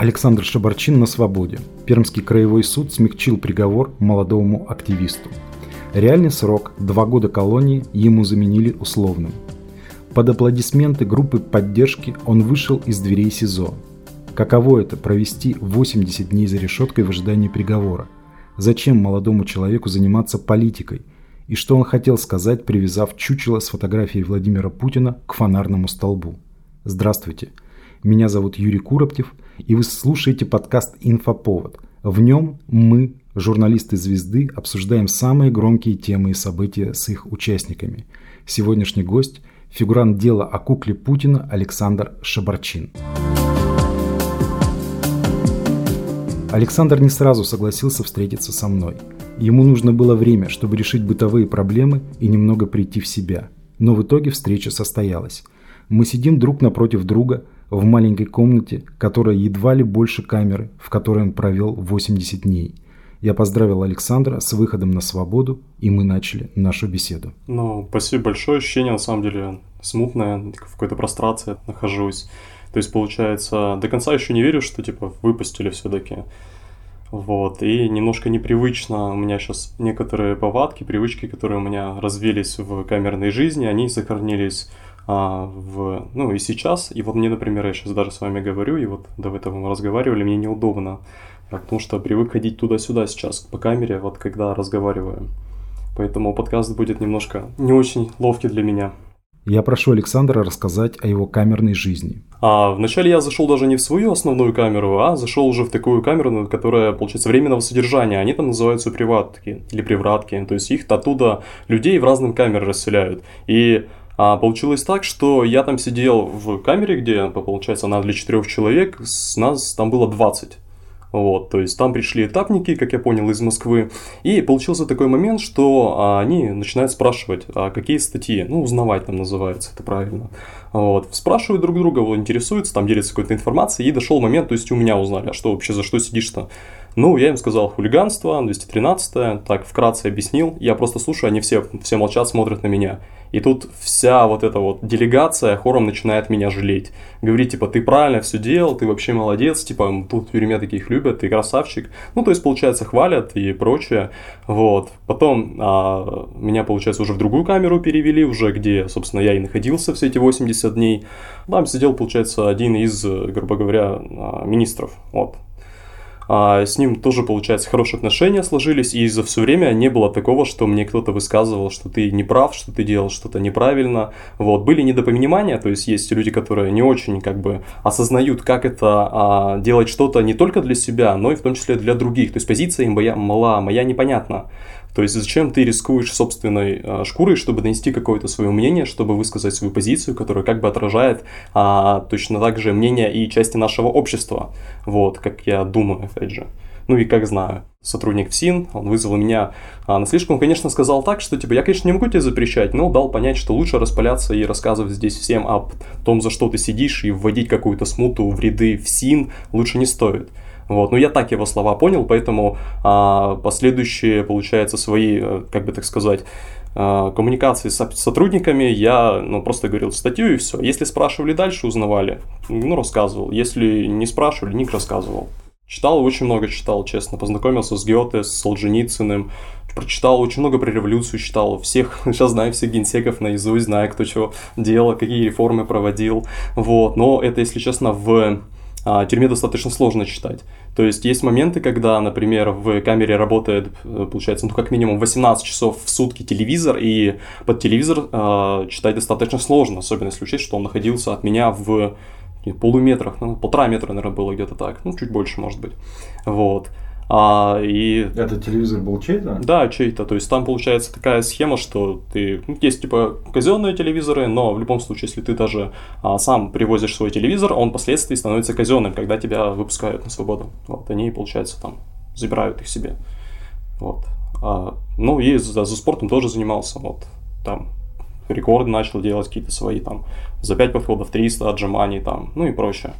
Александр Шабарчин на свободе. Пермский краевой суд смягчил приговор молодому активисту. Реальный срок – два года колонии ему заменили условным. Под аплодисменты группы поддержки он вышел из дверей СИЗО. Каково это – провести 80 дней за решеткой в ожидании приговора? Зачем молодому человеку заниматься политикой? И что он хотел сказать, привязав чучело с фотографией Владимира Путина к фонарному столбу? Здравствуйте. Меня зовут Юрий Куроптев, и вы слушаете подкаст «Инфоповод». В нем мы, журналисты «Звезды», обсуждаем самые громкие темы и события с их участниками. Сегодняшний гость – фигурант дела о кукле Путина Александр Шабарчин. Александр не сразу согласился встретиться со мной. Ему нужно было время, чтобы решить бытовые проблемы и немного прийти в себя. Но в итоге встреча состоялась. Мы сидим друг напротив друга – в маленькой комнате, которая едва ли больше камеры, в которой он провел 80 дней. Я поздравил Александра с выходом на свободу, и мы начали нашу беседу. Ну, спасибо большое. Ощущение, на самом деле, смутное, в какой-то прострации нахожусь. То есть, получается, до конца еще не верю, что, типа, выпустили все-таки. Вот, и немножко непривычно у меня сейчас некоторые повадки, привычки, которые у меня развились в камерной жизни, они сохранились а, в, ну и сейчас, и вот мне, например, я сейчас даже с вами говорю, и вот до этого мы разговаривали, мне неудобно, потому что привык ходить туда-сюда сейчас по камере, вот когда разговариваю. Поэтому подкаст будет немножко не очень ловкий для меня. Я прошу Александра рассказать о его камерной жизни. А вначале я зашел даже не в свою основную камеру, а зашел уже в такую камеру, которая, получается, временного содержания. Они там называются приватки или привратки. То есть их оттуда людей в разные камеры расселяют. И а получилось так, что я там сидел в камере, где, получается, она для четырех человек, с нас там было 20. Вот, то есть там пришли этапники, как я понял, из Москвы, и получился такой момент, что а, они начинают спрашивать, а какие статьи, ну, узнавать там называется, это правильно. Вот, спрашивают друг друга, вот, интересуются, там делятся какой-то информацией, и дошел момент, то есть у меня узнали, а что вообще, за что сидишь-то? Ну, я им сказал хулиганство, 213 так, вкратце объяснил, я просто слушаю, они все, все молчат, смотрят на меня. И тут вся вот эта вот делегация хором начинает меня жалеть. Говорит, типа, ты правильно все делал, ты вообще молодец, типа, тут в тюрьме таких любят, ты красавчик. Ну, то есть, получается, хвалят и прочее. Вот. Потом а, меня, получается, уже в другую камеру перевели, уже где, собственно, я и находился все эти 80 дней. Там сидел, получается, один из, грубо говоря, а, министров. Вот. А, с ним тоже, получается, хорошие отношения сложились, и за все время не было такого, что мне кто-то высказывал, что ты не прав, что ты делал что-то неправильно. Вот, были недопонимания, то есть есть люди, которые не очень как бы осознают, как это а, делать что-то не только для себя, но и в том числе для других. То есть позиция им моя, мала, моя непонятна. То есть зачем ты рискуешь собственной а, шкурой, чтобы донести какое-то свое мнение, чтобы высказать свою позицию, которая как бы отражает а, точно так же мнение и части нашего общества. Вот, как я думаю, опять же. Ну и как знаю. Сотрудник ФСИН, он вызвал меня а, на слишком, он, конечно, сказал так, что, типа, я, конечно, не могу тебе запрещать, но дал понять, что лучше распаляться и рассказывать здесь всем о том, за что ты сидишь, и вводить какую-то смуту в ряды ФСИН лучше не стоит. Вот. Но я так его слова понял, поэтому а, последующие, получается, свои, э, как бы так сказать, а, коммуникации с сотрудниками я ну, просто говорил статью и все. Если спрашивали дальше, узнавали, ну, рассказывал. Если не спрашивали, ник рассказывал. Читал, очень много читал, честно. Познакомился с Гёте, с Солженицыным. Прочитал очень много про революцию, читал всех, сейчас знаю всех генсеков наизусть, знаю, кто что делал, какие реформы проводил. Вот. Но это, если честно, в а, тюрьме достаточно сложно читать. То есть есть моменты, когда, например, в камере работает, э, получается, ну как минимум 18 часов в сутки телевизор, и под телевизор э, читать достаточно сложно, особенно если учесть, что он находился от меня в полуметрах, ну, полтора метра, наверное, было где-то так, ну, чуть больше, может быть. Вот. А, и... Этот телевизор был чей-то? Да, чей-то. То есть там получается такая схема, что ты... Ну, есть типа казенные телевизоры, но в любом случае, если ты даже а, сам привозишь свой телевизор, он впоследствии становится казенным, когда тебя выпускают на свободу. Вот, они, получается, там забирают их себе. Вот. А, ну и за, за спортом тоже занимался. Вот там рекорды начал делать какие-то свои там за 5 подходов 300 отжиманий там, ну и прочее.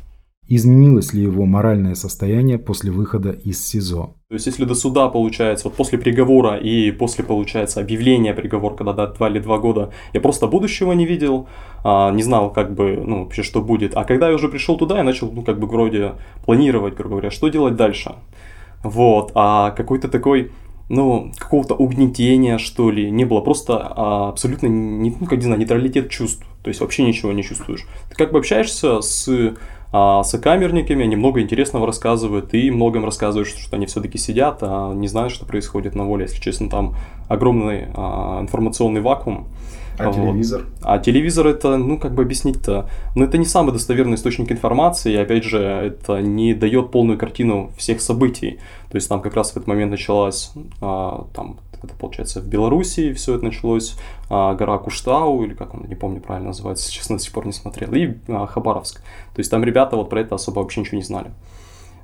Изменилось ли его моральное состояние после выхода из СИЗО. То есть, если до суда, получается, вот после приговора и после, получается, объявления приговора, когда до 2 или 2 года, я просто будущего не видел, а, не знал, как бы, ну, вообще, что будет. А когда я уже пришел туда, я начал, ну, как бы, вроде планировать, грубо говоря, что делать дальше. Вот, а какой-то такой ну, какого-то угнетения, что ли, не было. Просто а, абсолютно, не, ну, как не знаю, нейтралитет чувств. То есть вообще ничего не чувствуешь. Ты как бы общаешься с а, сокамерниками, они много интересного рассказывают, и многим рассказываешь, что они все-таки сидят, а не знают, что происходит на воле. Если честно, там огромный а, информационный вакуум. А вот. телевизор? А телевизор это, ну, как бы объяснить-то, ну, это не самый достоверный источник информации, и, опять же, это не дает полную картину всех событий. То есть там как раз в этот момент началась, а, там, это получается в Белоруссии все это началось, а, гора Куштау, или как он, не помню правильно называется, честно, до сих пор не смотрел, и а, Хабаровск. То есть там ребята вот про это особо вообще ничего не знали.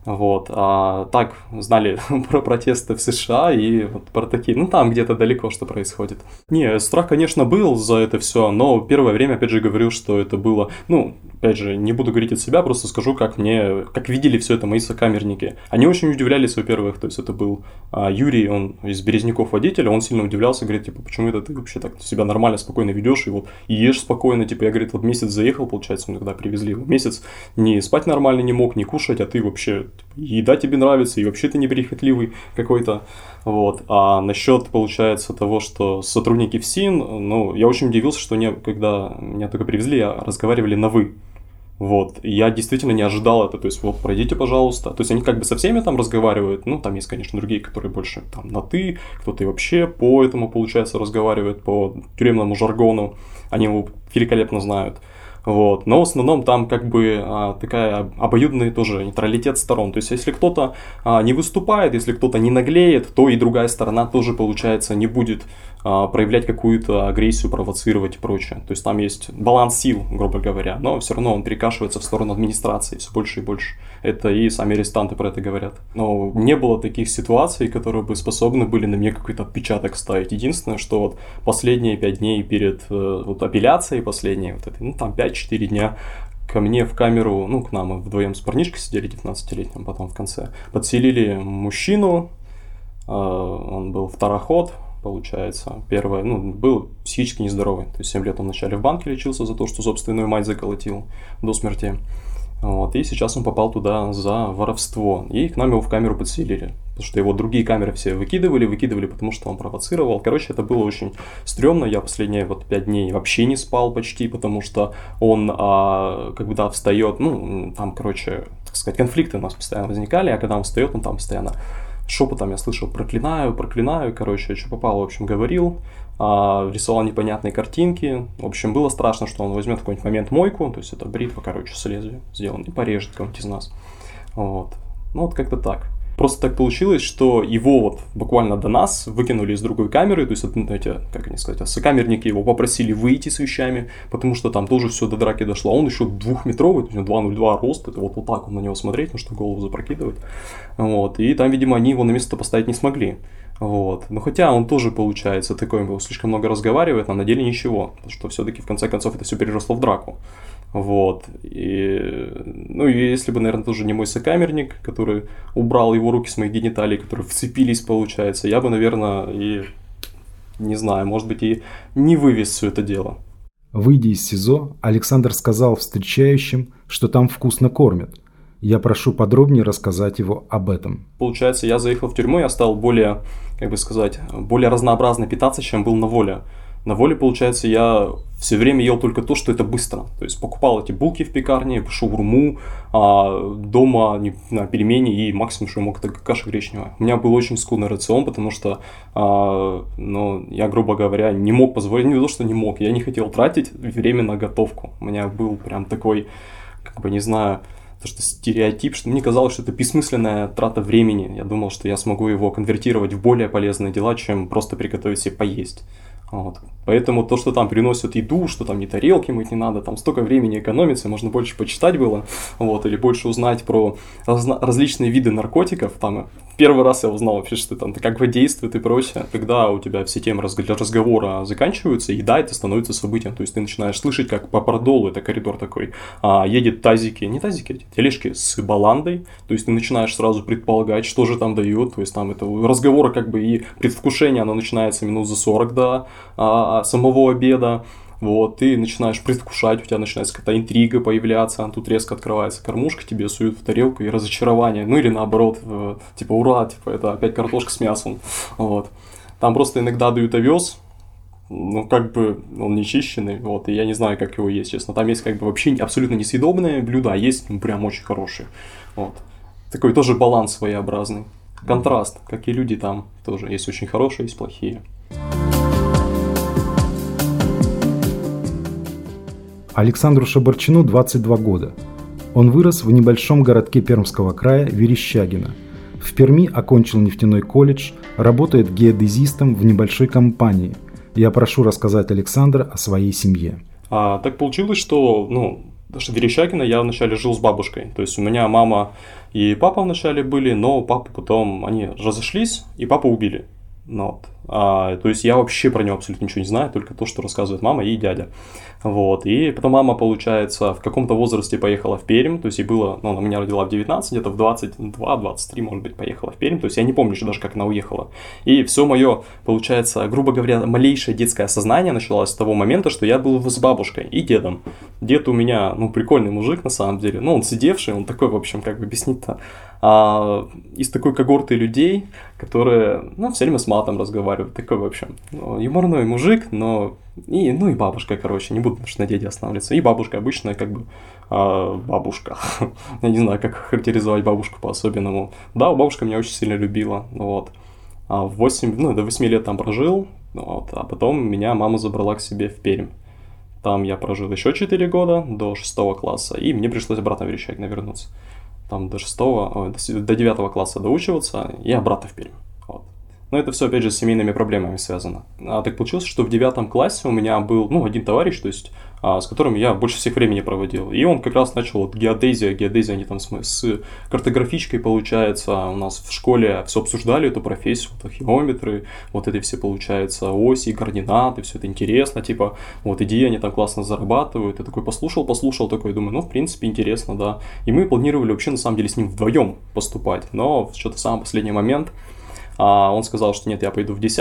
Вот, а так знали про протесты в США и вот про такие, ну там где-то далеко что происходит. Не, страх, конечно, был за это все, но первое время, опять же, говорил, что это было, ну, опять же, не буду говорить от себя, просто скажу, как мне, как видели все это мои сокамерники. Они очень удивлялись, во-первых, то есть это был а, Юрий, он из Березняков водитель, он сильно удивлялся, говорит, типа, почему это ты вообще так себя нормально, спокойно ведешь и вот и ешь спокойно, типа, я, говорит, вот месяц заехал, получается, мы тогда привезли его, месяц не спать нормально не мог, не кушать, а ты вообще еда тебе нравится, и вообще ты неприхотливый какой-то. Вот. А насчет, получается, того, что сотрудники ФСИН, ну, я очень удивился, что они, когда меня только привезли, разговаривали на «вы». Вот, и я действительно не ожидал это, то есть, вот, пройдите, пожалуйста. То есть, они как бы со всеми там разговаривают, ну, там есть, конечно, другие, которые больше там на «ты», кто-то и вообще по этому, получается, разговаривает, по тюремному жаргону, они его великолепно знают. Вот. Но в основном там как бы а, такая обоюдный тоже нейтралитет сторон. То есть, если кто-то а, не выступает, если кто-то не наглеет, то и другая сторона тоже, получается, не будет а, проявлять какую-то агрессию, провоцировать и прочее. То есть там есть баланс сил, грубо говоря, но все равно он перекашивается в сторону администрации все больше и больше. Это и сами арестанты про это говорят. Но не было таких ситуаций, которые бы способны были на мне какой-то отпечаток ставить. Единственное, что вот последние пять дней перед э, вот апелляцией, последние вот этой, ну там 5-4 дня, ко мне в камеру, ну, к нам мы вдвоем с парнишкой сидели 19-летним, потом в конце, подселили мужчину, э, он был второход, получается. Первое, ну, был психически нездоровый. То есть 7 лет он вначале в банке лечился за то, что собственную мать заколотил до смерти. Вот, и сейчас он попал туда за воровство. И к нам его в камеру подселили. Потому что его другие камеры все выкидывали, выкидывали, потому что он провоцировал. Короче, это было очень стрёмно. Я последние вот пять дней вообще не спал почти, потому что он, а, когда встает, ну, там, короче, так сказать, конфликты у нас постоянно возникали, а когда он встает, он там постоянно шепотом я слышал проклинаю, проклинаю, короче, что попало, в общем, говорил, рисовал непонятные картинки. В общем, было страшно, что он возьмет какой-нибудь момент мойку, то есть это бритва, короче, с лезвием сделан, и порежет кого-нибудь из нас. Вот. Ну, вот как-то так. Просто так получилось, что его вот буквально до нас выкинули из другой камеры, то есть, эти, как они сказать, сокамерники его попросили выйти с вещами, потому что там тоже все до драки дошло. А он еще двухметровый, то есть 2,02 рост, это вот, вот так он на него смотреть, ну что голову запрокидывает. Вот, и там, видимо, они его на место поставить не смогли. Вот. Но хотя он тоже, получается, такой, был слишком много разговаривает, а на деле ничего. Потому что все-таки в конце концов это все переросло в драку. Вот. И, ну, и если бы, наверное, тоже не мой сокамерник, который убрал его руки с моих гениталий, которые вцепились, получается, я бы, наверное, и, не знаю, может быть, и не вывез все это дело. Выйдя из СИЗО, Александр сказал встречающим, что там вкусно кормят. Я прошу подробнее рассказать его об этом. Получается, я заехал в тюрьму, я стал более, как бы сказать, более разнообразно питаться, чем был на воле. На воле, получается, я все время ел только то, что это быстро. То есть покупал эти булки в пекарне, шаурму, а дома не, на пельмени и максимум, что я мог, это каша гречневая. У меня был очень скудный рацион, потому что, а, ну, я, грубо говоря, не мог позволить, не то, что не мог, я не хотел тратить время на готовку. У меня был прям такой, как бы, не знаю, то, что стереотип, что мне казалось, что это бессмысленная трата времени. Я думал, что я смогу его конвертировать в более полезные дела, чем просто приготовить себе поесть. Вот. Поэтому то, что там приносят еду, что там не тарелки мыть не надо, там столько времени экономится, можно больше почитать было, вот, или больше узнать про различные виды наркотиков, там первый раз я узнал вообще, что там как бы действует и прочее. Когда у тебя все темы разговора заканчиваются, и да, это становится событием. То есть ты начинаешь слышать, как по продолу, это коридор такой, а, едет тазики, не тазики, эти тележки с баландой. То есть ты начинаешь сразу предполагать, что же там дает. То есть там это разговор как бы и предвкушение, оно начинается минут за 40 до а, самого обеда. Вот, ты начинаешь предвкушать, у тебя начинается какая-то интрига появляться, тут резко открывается кормушка, тебе суют в тарелку и разочарование, ну или наоборот, э, типа, ура, типа, это опять картошка с мясом, вот. Там просто иногда дают овес, ну, как бы он не чищенный, вот, и я не знаю, как его есть, честно. Там есть как бы вообще абсолютно несъедобные блюда, а есть ну, прям очень хорошие, вот. Такой тоже баланс своеобразный. Контраст, как и люди там тоже есть очень хорошие, есть плохие. Александру Шабарчину 22 года. Он вырос в небольшом городке Пермского края Верещагино. В Перми окончил нефтяной колледж, работает геодезистом в небольшой компании. Я прошу рассказать Александра о своей семье. А, так получилось, что, ну, что Верещагина я вначале жил с бабушкой. То есть у меня мама и папа вначале были, но папа потом, они разошлись, и папу убили. Ну, вот. А, то есть я вообще про него абсолютно ничего не знаю, только то, что рассказывает мама и дядя. Вот. И потом мама, получается, в каком-то возрасте поехала в Пермь, то есть ей было, ну, она меня родила в 19, где-то в 22-23, может быть, поехала в Пермь, то есть я не помню еще даже, как она уехала. И все мое, получается, грубо говоря, малейшее детское сознание началось с того момента, что я был с бабушкой и дедом. Дед у меня, ну, прикольный мужик, на самом деле, ну, он сидевший, он такой, в общем, как бы объяснить-то, а, из такой когорты людей, которые, ну, все время с матом разговаривают, такой, в общем, ну, юморной мужик, но и, ну и бабушка, короче, не буду на деде останавливаться. И бабушка обычная, как бы, э, бабушка. Я не знаю, как характеризовать бабушку по-особенному. Да, бабушка меня очень сильно любила, вот. А в 8, ну, до 8 лет там прожил, вот, а потом меня мама забрала к себе в Пермь. Там я прожил еще 4 года, до 6 класса, и мне пришлось обратно в Верещагино вернуться. Там до 6, до 9 класса доучиваться, и обратно в Пермь. Но это все, опять же, с семейными проблемами связано. А так получилось, что в девятом классе у меня был, ну, один товарищ, то есть, а, с которым я больше всех времени проводил. И он как раз начал вот геодезия, геодезия, они там с, с картографичкой, получается, у нас в школе все обсуждали эту профессию, вот археометры, вот эти все, получается, оси, координаты, все это интересно, типа, вот идеи они там классно зарабатывают. Я такой послушал, послушал, такой, думаю, ну, в принципе, интересно, да. И мы планировали вообще, на самом деле, с ним вдвоем поступать, но что-то в самый последний момент а он сказал, что нет, я пойду в 10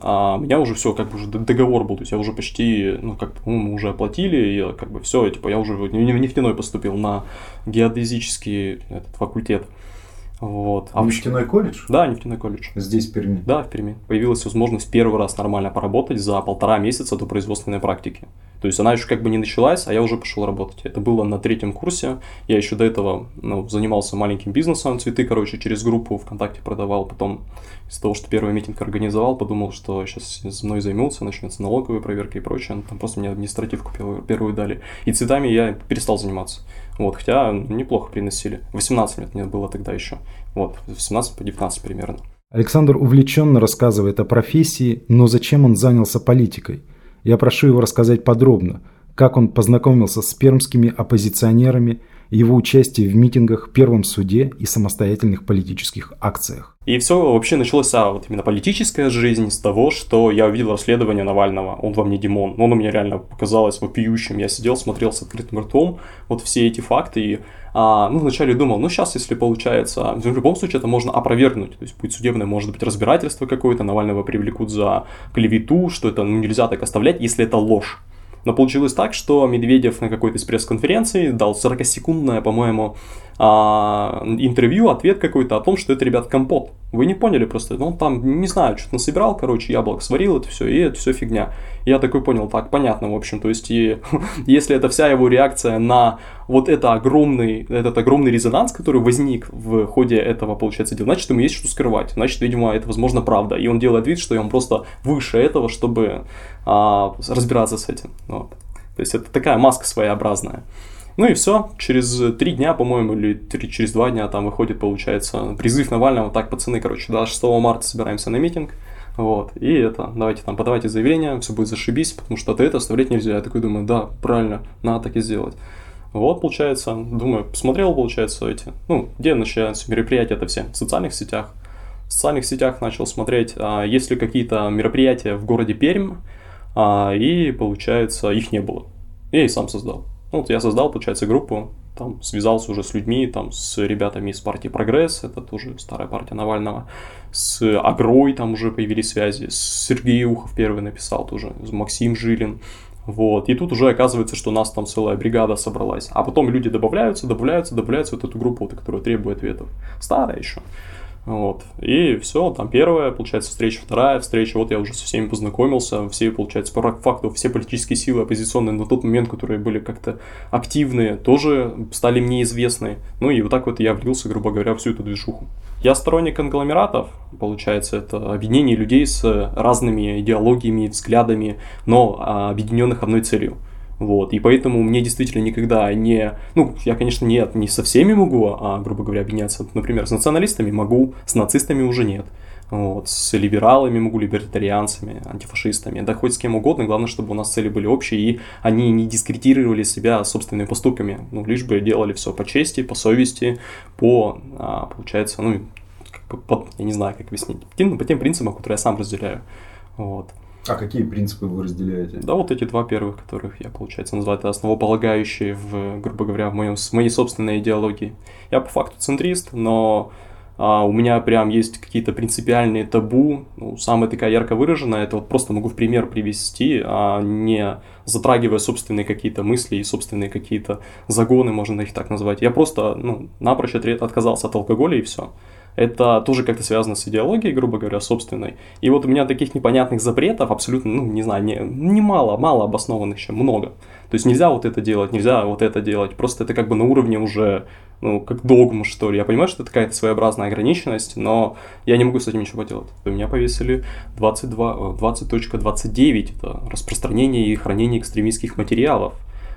а меня уже все, как бы уже договор был, то есть я уже почти, ну, как бы, мы уже оплатили, и как бы все, типа, я уже в нефтяной поступил на геодезический этот факультет. Вот. А нефтяной колледж? Да, нефтяной колледж. Здесь, в Перми? Да, в Перми. Появилась возможность первый раз нормально поработать за полтора месяца до производственной практики. То есть она еще как бы не началась, а я уже пошел работать. Это было на третьем курсе. Я еще до этого ну, занимался маленьким бизнесом, цветы, короче, через группу ВКонтакте продавал. Потом из-за того, что первый митинг организовал, подумал, что сейчас с мной займутся, начнется налоговая проверка и прочее. Там просто мне административку первую дали. И цветами я перестал заниматься. Вот, хотя неплохо приносили. 18 лет мне было тогда еще. Вот, с 17 по 19 примерно. Александр увлеченно рассказывает о профессии, но зачем он занялся политикой? Я прошу его рассказать подробно, как он познакомился с пермскими оппозиционерами, его участие в митингах, первом суде и самостоятельных политических акциях. И все вообще началось, а вот именно политическая жизнь с того, что я увидел расследование Навального. Он во мне Димон. Он у меня реально показалось вопиющим. Я сидел, смотрел с открытым ртом вот все эти факты и а, ну, вначале думал, ну, сейчас, если получается, в любом случае это можно опровергнуть, то есть будет судебное, может быть, разбирательство какое-то, Навального привлекут за клевету, что это ну, нельзя так оставлять, если это ложь. Но получилось так, что Медведев на какой-то из пресс-конференции дал 40-секундное, по-моему, а, интервью, ответ какой-то о том, что это, ребят, компот. Вы не поняли просто, ну, там, не знаю, что-то насобирал, короче, яблок сварил, это все, и это все фигня. Я такой понял, так, понятно, в общем, то есть, и, если это вся его реакция на вот это огромный, этот огромный резонанс, который возник в ходе этого, получается, дела, значит, ему есть что скрывать, значит, видимо, это, возможно, правда, и он делает вид, что он просто выше этого, чтобы а, разбираться с этим, вот. То есть, это такая маска своеобразная. Ну и все, через три дня, по-моему, или три, через два дня там выходит, получается, призыв Навального, так, пацаны, короче, до 6 марта собираемся на митинг, вот, и это, давайте там, подавайте заявление, все будет зашибись, потому что это оставлять нельзя. Я такой думаю, да, правильно, надо так и сделать. Вот, получается, думаю, посмотрел, получается, эти, ну, где начинаются мероприятия это все, в социальных сетях. в социальных сетях начал смотреть, а, есть ли какие-то мероприятия в городе Пермь, а, и, получается, их не было. Я и сам создал. Ну, вот я создал, получается, группу, там связался уже с людьми, там с ребятами из партии «Прогресс», это тоже старая партия Навального, с Агрой там уже появились связи, с Сергей Ухов первый написал тоже, Максим Жилин, вот, и тут уже оказывается, что у нас там целая бригада собралась. А потом люди добавляются, добавляются, добавляются в эту группу, вот, которая требует ответов. Старая еще. Вот. И все, там первая, получается, встреча, вторая встреча. Вот я уже со всеми познакомился. Все, получается, по факту, все политические силы оппозиционные на тот момент, которые были как-то активные, тоже стали мне известны. Ну и вот так вот я влился, грубо говоря, всю эту движуху. Я сторонник конгломератов, получается, это объединение людей с разными идеологиями, взглядами, но а, объединенных одной целью – вот, и поэтому мне действительно никогда не... Ну, я, конечно, нет, не со всеми могу, а, грубо говоря, объединяться. Например, с националистами могу, с нацистами уже нет. Вот, с либералами могу, либертарианцами, антифашистами, да хоть с кем угодно, главное, чтобы у нас цели были общие, и они не дискредитировали себя собственными поступками, ну, лишь бы делали все по чести, по совести, по, а, получается, ну, по, я не знаю, как объяснить, по тем, по тем принципам, которые я сам разделяю, вот. А какие принципы вы разделяете? Да, вот эти два первых, которых я, получается, называю это основополагающие, в, грубо говоря, в, моем, в моей собственной идеологии. Я по факту центрист, но а, у меня прям есть какие-то принципиальные табу. Ну, самая такая ярко выраженная, это вот просто могу в пример привести, а не затрагивая собственные какие-то мысли и собственные какие-то загоны, можно их так назвать. Я просто, ну, напрочь отказался от алкоголя и все это тоже как-то связано с идеологией, грубо говоря, собственной. И вот у меня таких непонятных запретов абсолютно, ну, не знаю, не, не мало, мало обоснованных еще, много. То есть нельзя вот это делать, нельзя вот это делать. Просто это как бы на уровне уже, ну, как догма, что ли. Я понимаю, что это какая-то своеобразная ограниченность, но я не могу с этим ничего поделать. Меня повесили 22, 20.29, э, это распространение и хранение экстремистских материалов.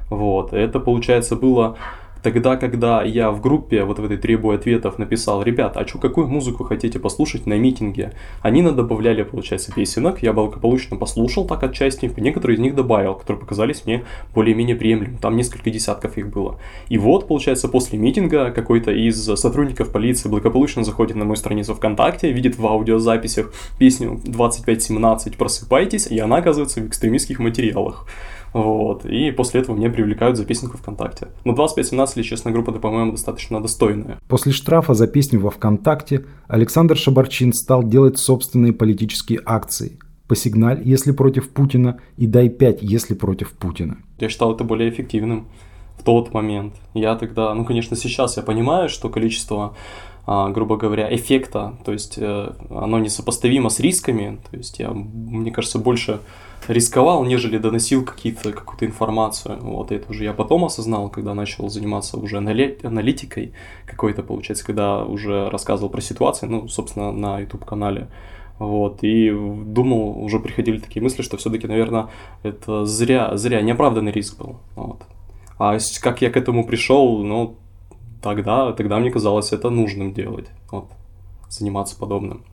Вот, это, получается, было Тогда, когда я в группе, вот в этой требуя ответов, написал, ребята, а что, какую музыку хотите послушать на митинге? Они добавляли, получается, песенок, я благополучно послушал так отчасти, некоторые из них добавил, которые показались мне более-менее приемлемыми, там несколько десятков их было. И вот, получается, после митинга какой-то из сотрудников полиции благополучно заходит на мою страницу ВКонтакте, видит в аудиозаписях песню 2517 «Просыпайтесь», и она оказывается в экстремистских материалах. Вот. И после этого меня привлекают за песенку ВКонтакте. Но 25-17, если честно, группа, по-моему, достаточно достойная. После штрафа за песню во ВКонтакте Александр Шабарчин стал делать собственные политические акции. Посигналь, если против Путина, и дай 5, если против Путина. Я считал это более эффективным в тот момент. Я тогда, ну, конечно, сейчас я понимаю, что количество а, грубо говоря, эффекта, то есть э, оно несопоставимо с рисками, то есть я, мне кажется, больше рисковал, нежели доносил какие-то, какую-то информацию. Вот это уже я потом осознал, когда начал заниматься уже аналитикой какой-то, получается, когда уже рассказывал про ситуацию, ну, собственно, на YouTube-канале. Вот, и думал, уже приходили такие мысли, что все-таки, наверное, это зря, зря, неоправданный риск был. Вот. А как я к этому пришел, ну, тогда, тогда мне казалось это нужным делать, вот, заниматься подобным.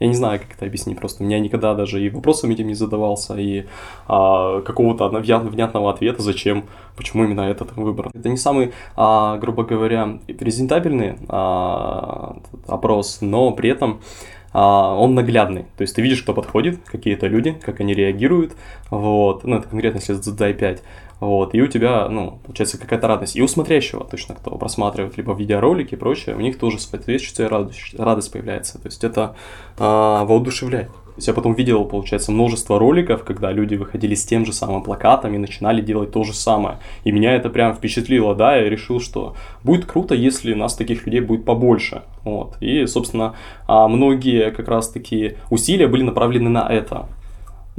Я не знаю, как это объяснить, просто у меня никогда даже и вопросом этим не задавался, и а, какого-то внятного ответа, зачем, почему именно этот выбор. Это не самый, а, грубо говоря, презентабельный а, опрос, но при этом а, он наглядный. То есть ты видишь, кто подходит, какие-то люди, как они реагируют. Вот. Ну, это конкретно, если задай 5. Вот, и у тебя, ну, получается какая-то радость. И у смотрящего точно, кто просматривает либо видеоролики и прочее, у них тоже соответствующая радость, радость появляется. То есть это а, воодушевляет. То есть я потом видел, получается, множество роликов, когда люди выходили с тем же самым плакатом и начинали делать то же самое. И меня это прям впечатлило, да, я решил, что будет круто, если нас таких людей будет побольше. Вот. И, собственно, а, многие как раз таки усилия были направлены на это.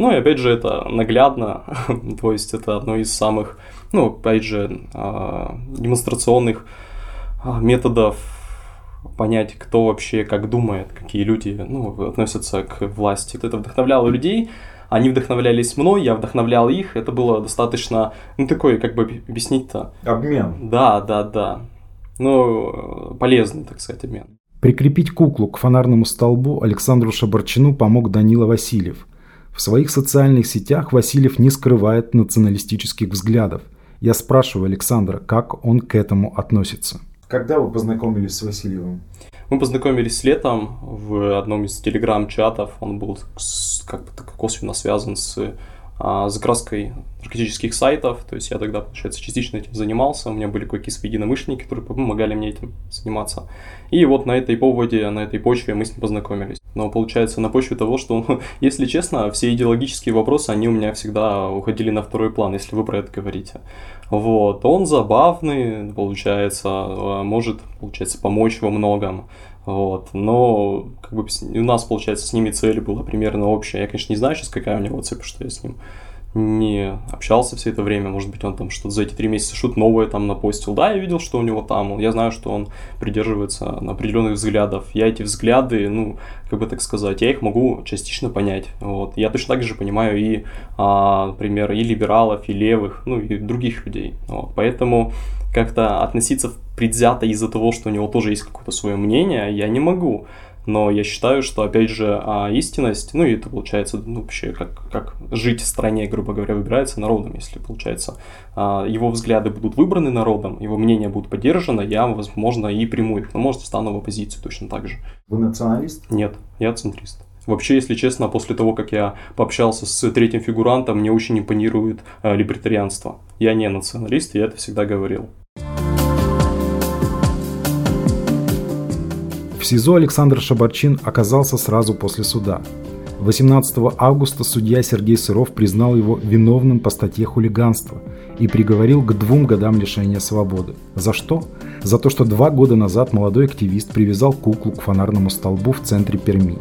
Ну и опять же это наглядно, то есть это одно из самых, ну опять же, а, демонстрационных а, методов понять, кто вообще как думает, какие люди ну, относятся к власти. Это вдохновляло людей, они вдохновлялись мной, я вдохновлял их, это было достаточно, ну такой, как бы объяснить-то. Обмен. Да, да, да. Ну, полезный, так сказать, обмен. Прикрепить куклу к фонарному столбу Александру Шабарчину помог Данила Васильев – в своих социальных сетях Васильев не скрывает националистических взглядов. Я спрашиваю Александра, как он к этому относится. Когда вы познакомились с Васильевым? Мы познакомились летом в одном из телеграм-чатов, он был как бы косвенно связан с закраской наркотических сайтов, то есть я тогда, получается, частично этим занимался, у меня были какие-то единомышленники, которые помогали мне этим заниматься. И вот на этой поводе, на этой почве мы с ним познакомились. Но получается на почве того, что, если честно, все идеологические вопросы, они у меня всегда уходили на второй план, если вы про это говорите. Вот, он забавный, получается, а, может, получается, помочь во многом. Вот. Но как бы у нас, получается, с ними цель была примерно общая. Я, конечно, не знаю сейчас, какая у него цель, что я с ним не общался все это время, может быть, он там что-то за эти три месяца что-то новое там напостил. Да, я видел, что у него там, я знаю, что он придерживается определенных взглядов. Я эти взгляды, ну, как бы так сказать, я их могу частично понять. Вот. Я точно так же понимаю и, а, например, и либералов, и левых, ну, и других людей. Вот. Поэтому как-то относиться предвзято из-за того, что у него тоже есть какое-то свое мнение, я не могу. Но я считаю, что, опять же, а, истинность, ну и это получается, ну, вообще, как, как жить в стране, грубо говоря, выбирается народом. Если, получается, а, его взгляды будут выбраны народом, его мнение будет поддержано, я, возможно, и приму их, но, может, встану в оппозицию точно так же. Вы националист? Нет, я центрист. Вообще, если честно, после того, как я пообщался с третьим фигурантом, мне очень импонирует э, либертарианство. Я не националист, я это всегда говорил. В СИЗО Александр Шабарчин оказался сразу после суда. 18 августа судья Сергей Сыров признал его виновным по статье хулиганства и приговорил к двум годам лишения свободы. За что? За то, что два года назад молодой активист привязал куклу к фонарному столбу в центре Перми.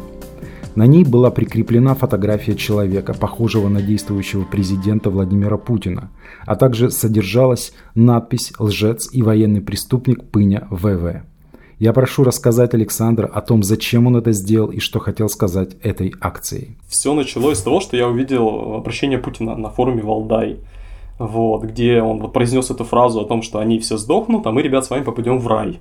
На ней была прикреплена фотография человека, похожего на действующего президента Владимира Путина, а также содержалась надпись «Лжец и военный преступник Пыня ВВ». Я прошу рассказать Александра о том, зачем он это сделал и что хотел сказать этой акцией. Все началось с того, что я увидел обращение Путина на форуме Валдай, вот, где он вот произнес эту фразу о том, что они все сдохнут, а мы, ребят, с вами попадем в рай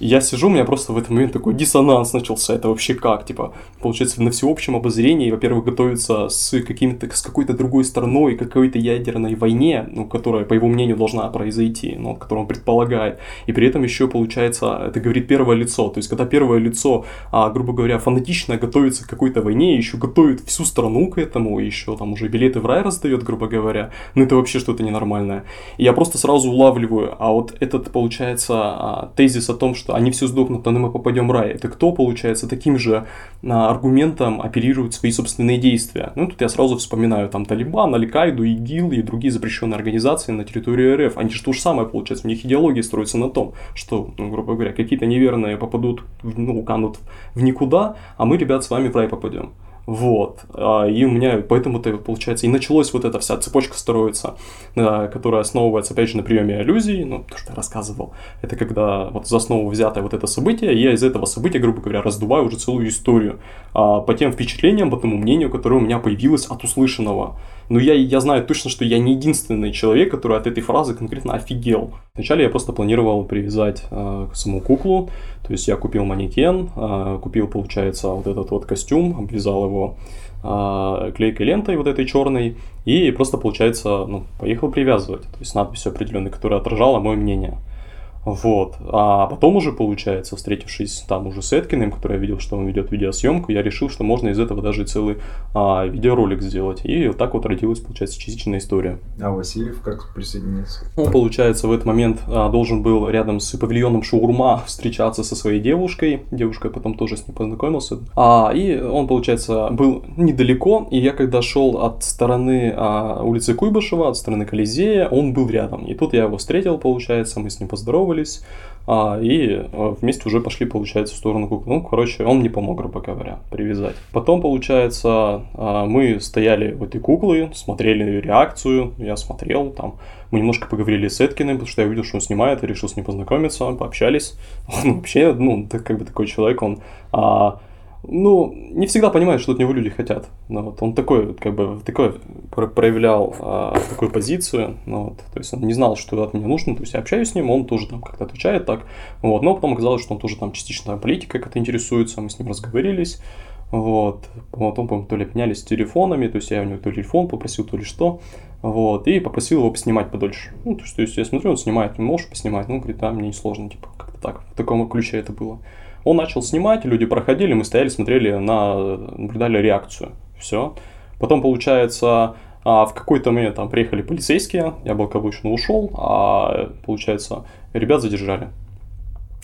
я сижу, у меня просто в этот момент такой диссонанс начался. Это вообще как? Типа, получается, на всеобщем обозрении, во-первых, готовиться с, каким-то, с какой-то другой страной, какой-то ядерной войне, ну, которая, по его мнению, должна произойти, ну, которую он предполагает. И при этом еще, получается, это говорит первое лицо. То есть, когда первое лицо, а, грубо говоря, фанатично готовится к какой-то войне, еще готовит всю страну к этому, еще там уже билеты в рай раздает, грубо говоря, ну, это вообще что-то ненормальное. И я просто сразу улавливаю, а вот этот, получается, а, тезис о том, что что они все сдохнут, а мы попадем в рай. Это кто, получается, таким же а, аргументом оперирует свои собственные действия? Ну, тут я сразу вспоминаю там Талибан, Аль-Каиду, ИГИЛ и другие запрещенные организации на территории РФ. Они же то же самое, получается, у них идеология строится на том, что, ну, грубо говоря, какие-то неверные попадут, ну, канут в никуда, а мы, ребят, с вами в рай попадем. Вот. А, и у меня поэтому-то, получается, и началась вот эта вся цепочка строится, которая основывается, опять же, на приеме иллюзий, ну, то, что я рассказывал. Это когда вот за основу взятое вот это событие, я из этого события, грубо говоря, раздуваю уже целую историю а, по тем впечатлениям, по тому мнению, которое у меня появилось от услышанного. Но я, я знаю точно, что я не единственный человек, который от этой фразы конкретно офигел. Вначале я просто планировал привязать э, саму куклу, то есть я купил манекен, э, купил, получается, вот этот вот костюм, обвязал его э, клейкой лентой вот этой черной, и просто, получается, ну, поехал привязывать, то есть надпись определенной, которая отражала мое мнение. Вот. А потом уже, получается, встретившись там уже с Эткиным, который я видел, что он ведет видеосъемку, я решил, что можно из этого даже целый а, видеоролик сделать. И вот так вот родилась, получается, частичная история. А Васильев как присоединился? Он, получается, в этот момент а, должен был рядом с павильоном Шаурма встречаться со своей девушкой. Девушка потом тоже с ним познакомился. А, и он, получается, был недалеко, и я когда шел от стороны а, улицы Куйбышева, от стороны Колизея, он был рядом. И тут я его встретил, получается, мы с ним поздоровались поздоровались, а, и а, вместе уже пошли, получается, в сторону куклы. Ну, короче, он мне помог, грубо говоря, привязать. Потом, получается, а, мы стояли в этой куклы, смотрели реакцию, я смотрел, там, мы немножко поговорили с Эткиным, потому что я увидел, что он снимает, и решил с ним познакомиться, пообщались. Он вообще, ну, как бы такой человек, он а, ну, не всегда понимает, что от него люди хотят. Ну, вот, он такой, как бы, такой проявлял а, такую позицию, ну, вот, то есть он не знал, что от меня нужно, то есть я общаюсь с ним, он тоже там как-то отвечает так, вот, но потом оказалось, что он тоже там частично политикой как-то интересуется, мы с ним разговорились, вот, потом, по то ли обменялись телефонами, то есть я у него то ли телефон попросил, то ли что, вот, и попросил его поснимать подольше. Ну, то есть, то есть я смотрю, он снимает, можешь поснимать? Ну, говорит, да, мне не сложно, типа, как-то так, в таком ключе это было. Он начал снимать, люди проходили, мы стояли, смотрели на, наблюдали реакцию. Все. Потом, получается, а в какой-то момент там приехали полицейские, я благополучно ушел, а получается, ребят задержали.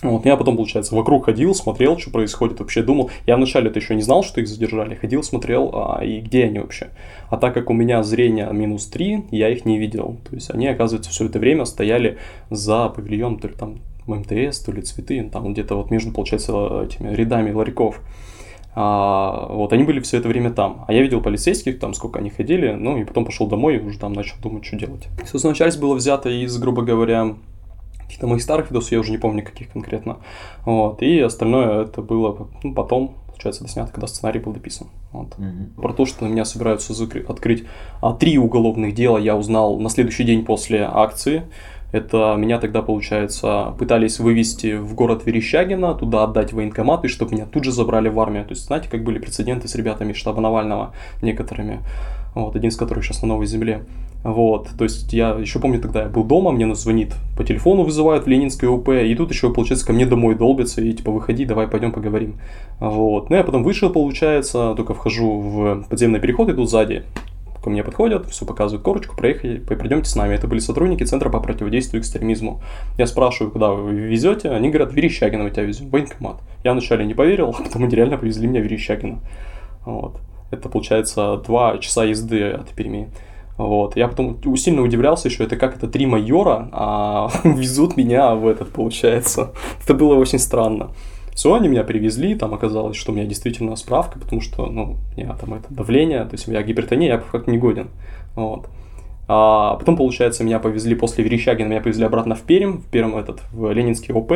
Вот, я потом, получается, вокруг ходил, смотрел, что происходит, вообще думал. Я вначале это еще не знал, что их задержали, ходил, смотрел, а, и где они вообще. А так как у меня зрение минус 3, я их не видел. То есть они, оказывается, все это время стояли за павильон, то ли там МТС, то ли цветы, там где-то вот между, получается, этими рядами ларьков. А, вот, они были все это время там. А я видел полицейских, там сколько они ходили, ну и потом пошел домой и уже там начал думать, что делать. Собственно, часть была взята из, грубо говоря, каких-то моих старых видосов, я уже не помню каких конкретно. Вот, и остальное это было ну, потом, получается, это снято, когда сценарий был дописан. Вот. Угу. Про то, что на меня собираются закрыть, открыть а, три уголовных дела, я узнал на следующий день после акции. Это меня тогда, получается, пытались вывести в город Верещагина, туда отдать военкоматы, чтобы меня тут же забрали в армию. То есть, знаете, как были прецеденты с ребятами штаба Навального некоторыми, вот, один из которых сейчас на Новой Земле. Вот, то есть я еще помню, тогда я был дома, мне звонит по телефону, вызывают в Ленинское УП, и тут еще, получается, ко мне домой долбится, и типа, выходи, давай пойдем поговорим. Вот, ну я потом вышел, получается, только вхожу в подземный переход, иду сзади, ко мне подходят, все показывают корочку, проехали, пройдемте с нами. Это были сотрудники Центра по противодействию экстремизму. Я спрашиваю, куда вы везете, они говорят, Верещагина мы тебя везем, военкомат. Я вначале не поверил, а потом они реально повезли меня в Верещагина. Вот. Это, получается, два часа езды от Перми. Вот. Я потом сильно удивлялся еще, это как это три майора а, везут меня в этот, получается. Это было очень странно. Все, они меня привезли, там оказалось, что у меня действительно справка, потому что, ну, у меня там это давление, то есть у меня гипертония, я как не годен. Вот. А потом, получается, меня повезли после Верещагина, меня повезли обратно в Пермь, в Пермь этот, в Ленинский ОП.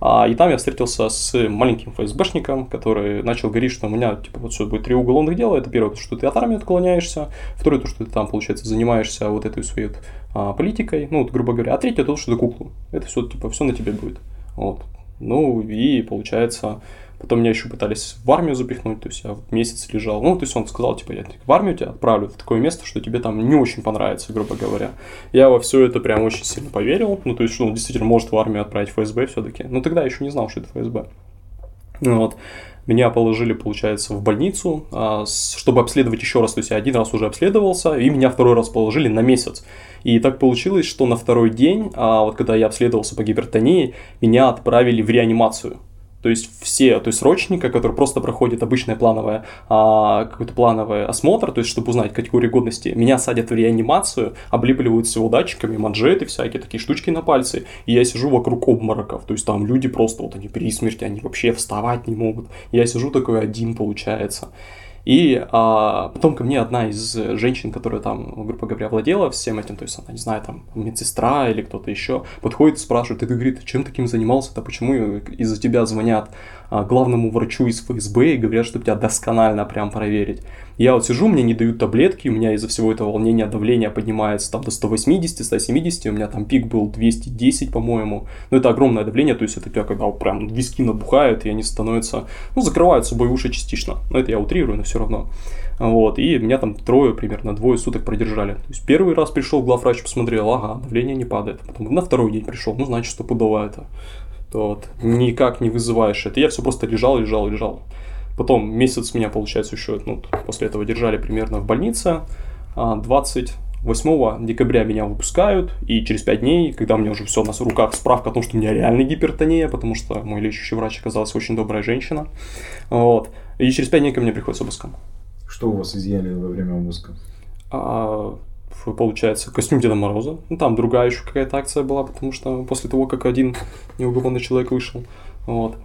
А, и там я встретился с маленьким ФСБшником, который начал говорить, что у меня, типа, вот все будет три уголовных дела. Это первое, то, что ты от армии отклоняешься. Второе, то, что ты там, получается, занимаешься вот этой своей а, политикой, ну, вот, грубо говоря. А третье, то, что ты куклу. Это все, типа, все на тебе будет. Вот. Ну, и получается, потом меня еще пытались в армию запихнуть, то есть я месяц лежал. Ну, то есть он сказал, типа, я в армию тебя отправлю в такое место, что тебе там не очень понравится, грубо говоря. Я во все это прям очень сильно поверил. Ну, то есть, что он действительно может в армию отправить ФСБ все-таки. Но тогда я еще не знал, что это ФСБ. Ну, вот. Меня положили, получается, в больницу, а, чтобы обследовать еще раз. То есть я один раз уже обследовался, и меня второй раз положили на месяц. И так получилось, что на второй день, а, вот когда я обследовался по гипертонии, меня отправили в реанимацию. То есть все, то есть срочника, который просто проходит обычное плановое, а, какой-то плановый осмотр, то есть чтобы узнать категорию годности, меня садят в реанимацию, облепливают всего датчиками, манжеты всякие, такие штучки на пальцы, и я сижу вокруг обмороков, то есть там люди просто, вот они при смерти, они вообще вставать не могут. Я сижу такой один, получается. И а, потом ко мне одна из женщин, которая там, грубо говоря, владела всем этим, то есть она, не знаю, там, медсестра или кто-то еще, подходит, спрашивает, и говорит, чем таким занимался-то, почему из-за тебя звонят главному врачу из ФСБ и говорят, что тебя досконально прям проверить. Я вот сижу, мне не дают таблетки, у меня из-за всего этого волнения давление поднимается там до 180, 170, у меня там пик был 210, по-моему. Но это огромное давление, то есть это тебя когда прям виски набухают, и они становятся, ну, закрывают собой уши частично. Но это я утрирую, но все равно. Вот, и меня там трое, примерно двое суток продержали. То есть первый раз пришел главврач, посмотрел, ага, давление не падает. Потом на второй день пришел, ну, значит, стопудово это. Вот, никак не вызываешь это. Я все просто лежал, лежал, лежал. Потом месяц меня, получается, еще ну, после этого держали примерно в больнице. 28 а, декабря меня выпускают, и через 5 дней, когда у меня уже все на руках, справка о том, что у меня реально гипертония, потому что мой лечащий врач оказалась очень добрая женщина. Вот. И через 5 дней ко мне приходит с обыском. Что у вас изъяли во время обыска? А, получается, костюм Деда Мороза. Ну, там другая еще какая-то акция была, потому что после того, как один неугомонный человек вышел. Вот.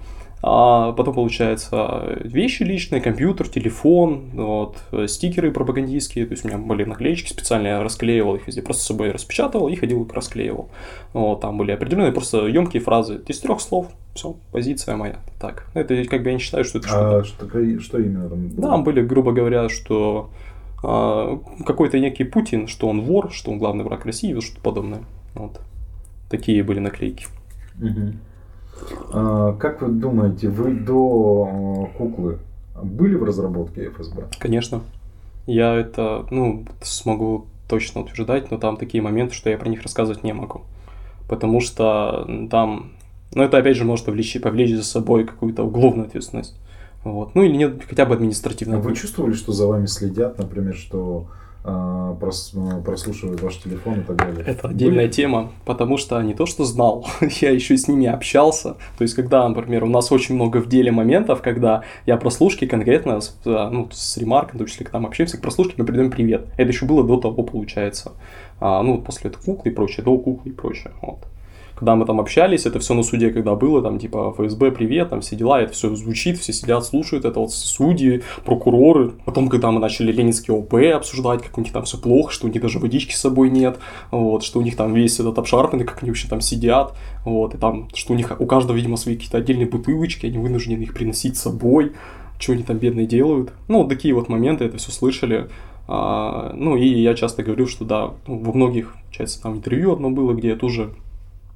А потом, получается, вещи личные, компьютер, телефон, вот, стикеры пропагандистские, то есть у меня были наклеечки специальные, я расклеивал их везде, просто с собой распечатывал и ходил их расклеивал. Вот, там были определенные просто емкие фразы, из трех слов, все, позиция моя. Так, это как бы я не считаю, что это а что-то. Что, что именно там было? Там были, грубо говоря, что какой-то некий Путин, что он вор, что он главный враг России, что-то подобное. Вот. Такие были наклейки. Угу. А, как вы думаете, вы до а, куклы были в разработке ФСБ? Конечно. Я это, ну, смогу точно утверждать, но там такие моменты, что я про них рассказывать не могу. Потому что там Но это, опять же, может повлечь, повлечь за собой какую-то уголовную ответственность. Вот. Ну или нет, хотя бы административную. А вы чувствовали, что за вами следят, например, что а, прослушивают ваш телефон и так далее. Это отдельная Были? тема, потому что не то, что знал, я еще с ними общался. То есть, когда, например, у нас очень много в деле моментов, когда я прослушки конкретно с, ну, с ремарком, в том числе, когда мы общаемся, к прослушке мы передаем привет. Это еще было до того, получается. А, ну, после этого куклы и прочее, до куклы и прочее. Вот когда мы там общались, это все на суде, когда было, там, типа, ФСБ, привет, там, все дела, это все звучит, все сидят, слушают, это вот судьи, прокуроры. Потом, когда мы начали ленинский ОП обсуждать, как у них там все плохо, что у них даже водички с собой нет, вот, что у них там весь этот обшарпанный, как они вообще там сидят, вот, и там, что у них, у каждого, видимо, свои какие-то отдельные бутылочки, они вынуждены их приносить с собой, что они там бедные делают. Ну, вот такие вот моменты, это все слышали. А, ну, и я часто говорю, что да, во многих, получается, там интервью одно было, где я тоже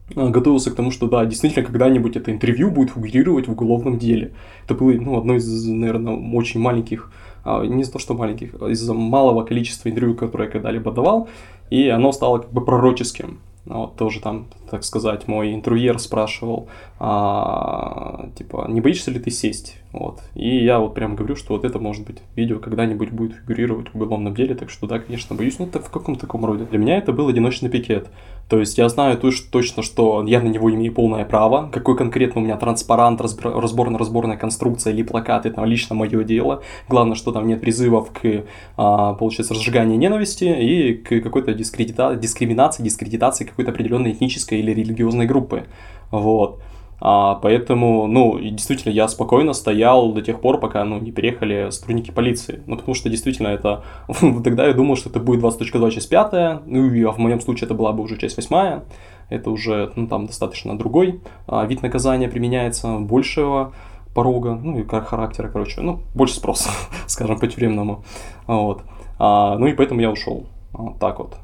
готовился к тому, что да, действительно, когда-нибудь это интервью будет фигурировать в уголовном деле. Это было ну, одно из, наверное, очень маленьких, а, не то, что маленьких, а из-за малого количества интервью, которые я когда-либо давал, и оно стало как бы пророческим. Вот тоже там, так сказать, мой интервьюер спрашивал, а, типа, не боишься ли ты сесть? Вот. И я вот прям говорю, что вот это может быть видео когда-нибудь будет фигурировать в уголовном деле, так что да, конечно, боюсь, ну это в каком таком роде. Для меня это был одиночный пикет. То есть я знаю точно, что я на него имею полное право. Какой конкретно у меня транспарант, разборно-разборная конструкция или плакаты, там лично мое дело. Главное, что там нет призывов к, а, получается, разжиганию ненависти и к какой-то дискредита... дискриминации, дискредитации какой-то определенной этнической или религиозной группы. Вот. А, поэтому, ну, действительно, я спокойно стоял до тех пор, пока, ну, не переехали сотрудники полиции. Ну, потому что, действительно, это... Тогда я думал, что это будет 20.2 часть 5, ну, и в моем случае это была бы уже часть 8. Это уже, ну, там достаточно другой а, вид наказания применяется, большего порога, ну, и характера, короче, ну, больше спроса, скажем, по-тюремному. Вот. А, ну, и поэтому я ушел. Вот так вот.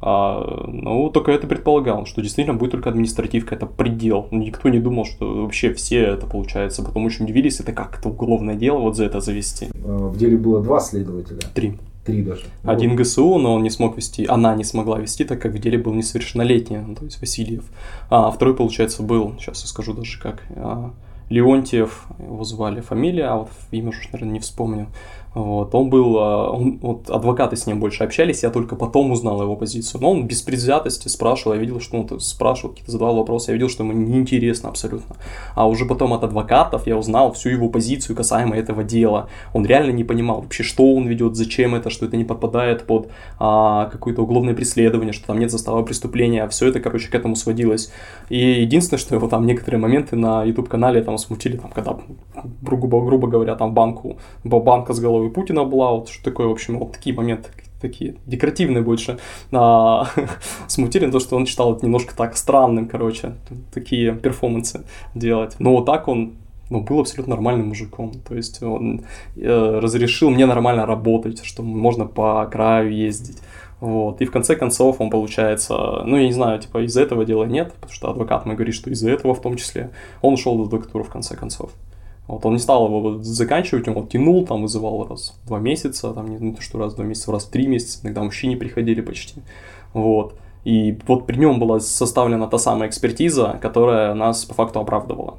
А, ну, только это предполагал, что действительно будет только административка, это предел. Никто не думал, что вообще все это получается. Потом очень удивились, это как это уголовное дело вот за это завести. А, в деле было два следователя. Три. Три даже. Один вот. ГСУ, но он не смог вести, она не смогла вести, так как в деле был несовершеннолетний, ну, то есть Васильев. А второй, получается, был, сейчас я скажу даже как, а, Леонтьев, его звали фамилия, а вот имя уже, наверное, не вспомню. Вот, он был, а, он, вот адвокаты с ним больше общались, я только потом узнал его позицию. Но он без предвзятости спрашивал, я видел, что он спрашивал, какие-то задавал вопросы, я видел, что ему неинтересно абсолютно. А уже потом от адвокатов я узнал всю его позицию касаемо этого дела. Он реально не понимал вообще, что он ведет, зачем это, что это не подпадает под а, какое-то уголовное преследование, что там нет застава преступления. Все это, короче, к этому сводилось. И единственное, что его там некоторые моменты на YouTube-канале там смутили, там, когда, грубо, грубо говоря, там банку, банка с головой Путина была, вот что такое, в общем, вот такие моменты такие декоративные больше а, смутили, то, что он считал это немножко так странным, короче, такие перформансы делать. Но вот так он ну, был абсолютно нормальным мужиком. То есть он э, разрешил мне нормально работать, что можно по краю ездить. Вот. И в конце концов он получается, ну, я не знаю, типа из-за этого дела нет, потому что адвокат мой говорит, что из-за этого в том числе, он ушел до доктора в конце концов. Вот он не стал его заканчивать, он вот тянул, там вызывал раз в два месяца, там не, не то что раз в два месяца, раз в три месяца, иногда вообще не приходили почти. Вот. И вот при нем была составлена та самая экспертиза, которая нас по факту оправдывала.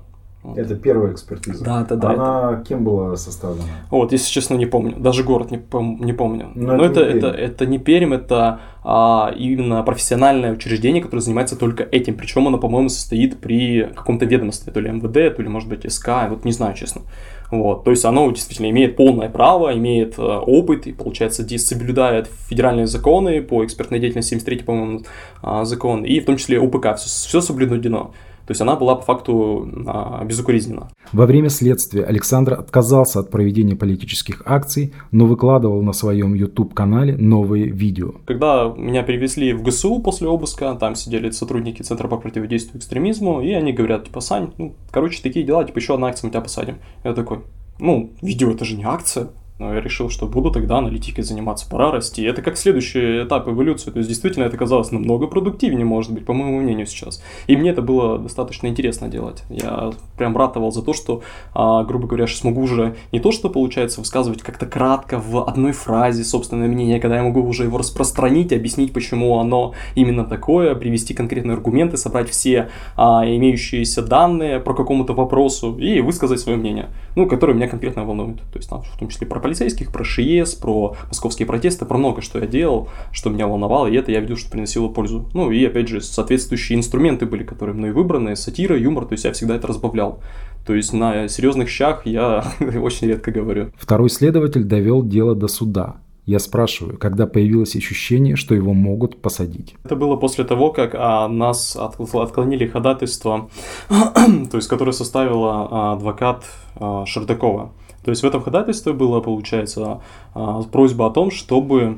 Это первая экспертиза. Да, да, да. Она это... кем была составлена? Вот, если честно, не помню. Даже город не, пом- не помню. Но, Но это, это, это, это не Пермь, это а, именно профессиональное учреждение, которое занимается только этим. Причем оно, по-моему, состоит при каком-то ведомстве, то ли МВД, то ли, может быть, СК, вот не знаю, честно. Вот, то есть оно действительно имеет полное право, имеет э, опыт и, получается, соблюдает федеральные законы по экспертной деятельности 73, по-моему, э, закон, и в том числе УПК, все, все соблюдено. То есть она была по факту а, безукоризнена. Во время следствия Александр отказался от проведения политических акций, но выкладывал на своем YouTube-канале новые видео. Когда меня перевезли в ГСУ после обыска, там сидели сотрудники Центра по противодействию экстремизму, и они говорят, типа, Сань, ну, короче, такие дела, типа, еще одна акция, мы тебя посадим. Я такой, ну, видео это же не акция, Но я решил, что буду тогда аналитикой заниматься, пора расти. Это как следующий этап эволюции. То есть, действительно, это казалось намного продуктивнее, может быть, по моему мнению сейчас. И мне это было достаточно интересно делать. Я прям ратовал за то, что, а, грубо говоря, смогу уже не то, что получается высказывать как-то кратко в одной фразе собственное мнение, когда я могу уже его распространить, объяснить, почему оно именно такое, привести конкретные аргументы, собрать все а, имеющиеся данные про какому-то вопросу и высказать свое мнение, ну, которое меня конкретно волнует. То есть, там, в том числе про полицейских, про ШИЕС, про московские протесты, про много что я делал, что меня волновало, и это я видел, что приносило пользу. Ну и опять же, соответствующие инструменты были, которые мной выбраны, сатира, юмор, то есть я всегда это разбавлял. То есть на серьезных щах я очень редко говорю. Второй следователь довел дело до суда. Я спрашиваю, когда появилось ощущение, что его могут посадить? Это было после того, как а, нас от, отклонили ходатайство, то есть которое составила а, адвокат а, Шердакова. То есть в этом ходатайстве была, получается, а, просьба о том, чтобы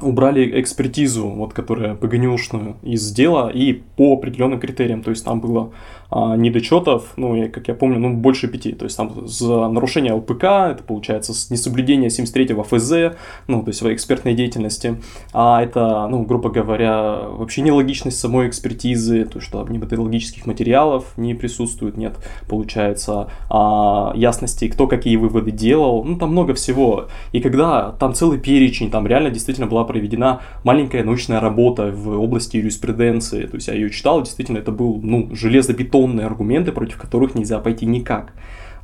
убрали экспертизу, вот, которая ПГНУшную из дела и по определенным критериям. То есть там было а, недочетов, ну, и, как я помню, ну, больше пяти. То есть там за нарушение ЛПК, это получается несоблюдение 73-го ФЗ, ну, то есть своей экспертной деятельности. А это, ну, грубо говоря, вообще нелогичность самой экспертизы, то, что ни методологических материалов не присутствует, нет, получается, а, ясности, кто какие выводы делал, ну, там много всего. И когда там целый перечень, там реально действительно была проведена маленькая научная работа в области юриспруденции, то есть я ее читал, действительно, это был, ну, железобетонный тонны аргументы, против которых нельзя пойти никак.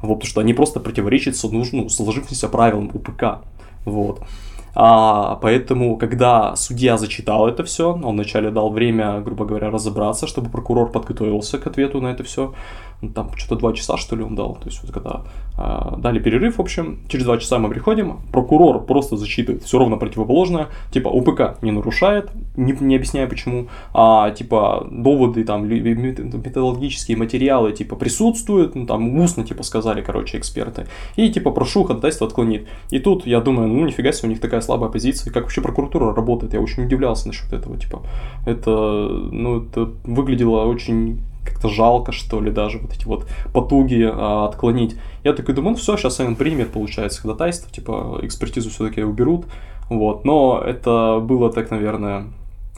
Вот, потому что они просто противоречат ну, сложившимся правилам УПК. Вот. А, поэтому, когда судья зачитал это все, он вначале дал время, грубо говоря, разобраться, чтобы прокурор подготовился к ответу на это все. Ну, там что-то два часа, что ли, он дал. То есть, вот когда э, дали перерыв, в общем, через два часа мы приходим, прокурор просто зачитывает все ровно противоположное, типа УПК не нарушает, не, не объясняя почему, а типа доводы, там, методологические материалы, типа, присутствуют, ну, там, устно, типа, сказали, короче, эксперты, и, типа, прошу ходатайство отклонить. И тут я думаю, ну, нифига себе, у них такая слабая позиция, как вообще прокуратура работает, я очень удивлялся насчет этого, типа, это, ну, это выглядело очень как-то жалко, что ли, даже вот эти вот потуги а, отклонить. Я такой думаю, ну все, сейчас он примет, получается, ходатайство, типа экспертизу все-таки уберут, вот. Но это было так, наверное,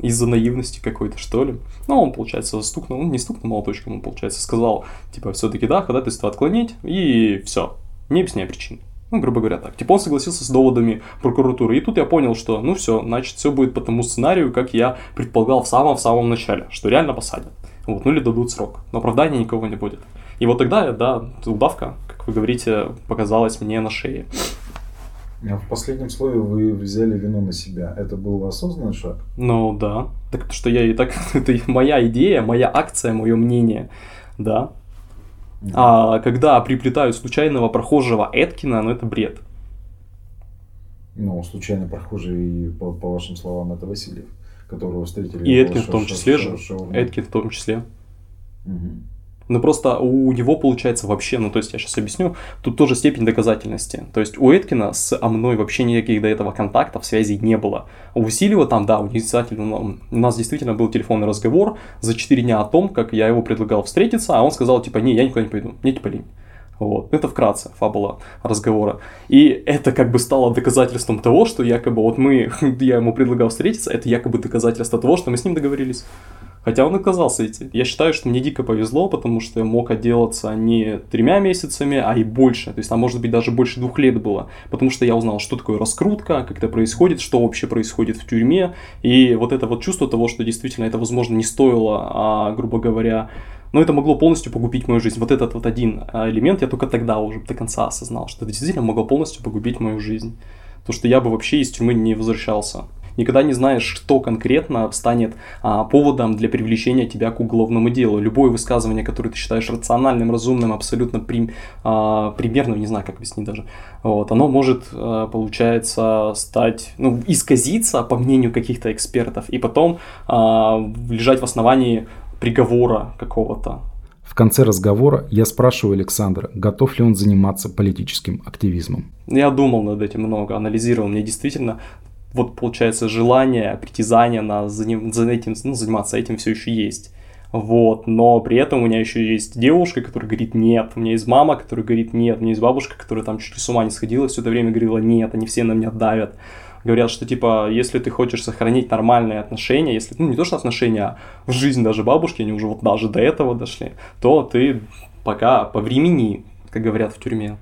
из-за наивности какой-то, что ли. Ну, он, получается, стукнул, ну, не стукнул молоточком, он, получается, сказал, типа, все-таки да, ходатайство отклонить, и все, не объясняя причин. Ну, грубо говоря, так. Типа он согласился с доводами прокуратуры. И тут я понял, что, ну все, значит, все будет по тому сценарию, как я предполагал в самом-самом начале, что реально посадят. Вот, ну или дадут срок. Но оправдания никого не будет. И вот тогда, да, удавка, как вы говорите, показалась мне на шее. А в последнем слове вы взяли вину на себя. Это был осознанный шаг? Ну да. Так что я и так... Это моя идея, моя акция, мое мнение. Да. А когда приплетают случайного прохожего Эткина, ну это бред. Ну, случайно прохожий, по, по вашим словам, это Васильев которого встретили. И Эткин в том числе же. Эткин в том числе. Но просто у него получается вообще, ну то есть я сейчас объясню, тут тоже степень доказательности. То есть у Эткина с мной вообще никаких до этого контактов, связей не было. У Васильева там, да, у, у нас действительно был телефонный разговор за 4 дня о том, как я его предлагал встретиться, а он сказал типа, не, я никуда не пойду, мне типа лень. Вот. Это вкратце фабула разговора. И это как бы стало доказательством того, что якобы вот мы, я ему предлагал встретиться, это якобы доказательство того, что мы с ним договорились. Хотя он отказался идти. Я считаю, что мне дико повезло, потому что я мог отделаться не тремя месяцами, а и больше. То есть там, может быть, даже больше двух лет было. Потому что я узнал, что такое раскрутка, как это происходит, что вообще происходит в тюрьме. И вот это вот чувство того, что действительно это, возможно, не стоило, а, грубо говоря, но это могло полностью погубить мою жизнь. Вот этот вот один а, элемент я только тогда уже до конца осознал, что это действительно могло полностью погубить мою жизнь. То, что я бы вообще из тюрьмы не возвращался. Никогда не знаешь, что конкретно станет а, поводом для привлечения тебя к уголовному делу. Любое высказывание, которое ты считаешь рациональным, разумным, абсолютно прим, а, примерным, не знаю, как объяснить даже, вот, оно может, а, получается, стать, ну, исказиться, по мнению каких-то экспертов, и потом а, лежать в основании приговора какого-то. В конце разговора я спрашиваю Александра, готов ли он заниматься политическим активизмом. Я думал над этим много, анализировал. Мне действительно, вот получается, желание, притязание на, за этим, ну, заниматься этим все еще есть. вот, но при этом у меня еще есть девушка, которая говорит нет, у меня есть мама, которая говорит нет, у меня есть бабушка, которая там чуть ли с ума не сходила, все это время говорила нет, они все на меня давят. Говорят, что типа, если ты хочешь сохранить нормальные отношения, если, ну не то что отношения, а в жизнь даже бабушки, они уже вот даже до этого дошли, то ты пока по времени, как говорят в тюрьме.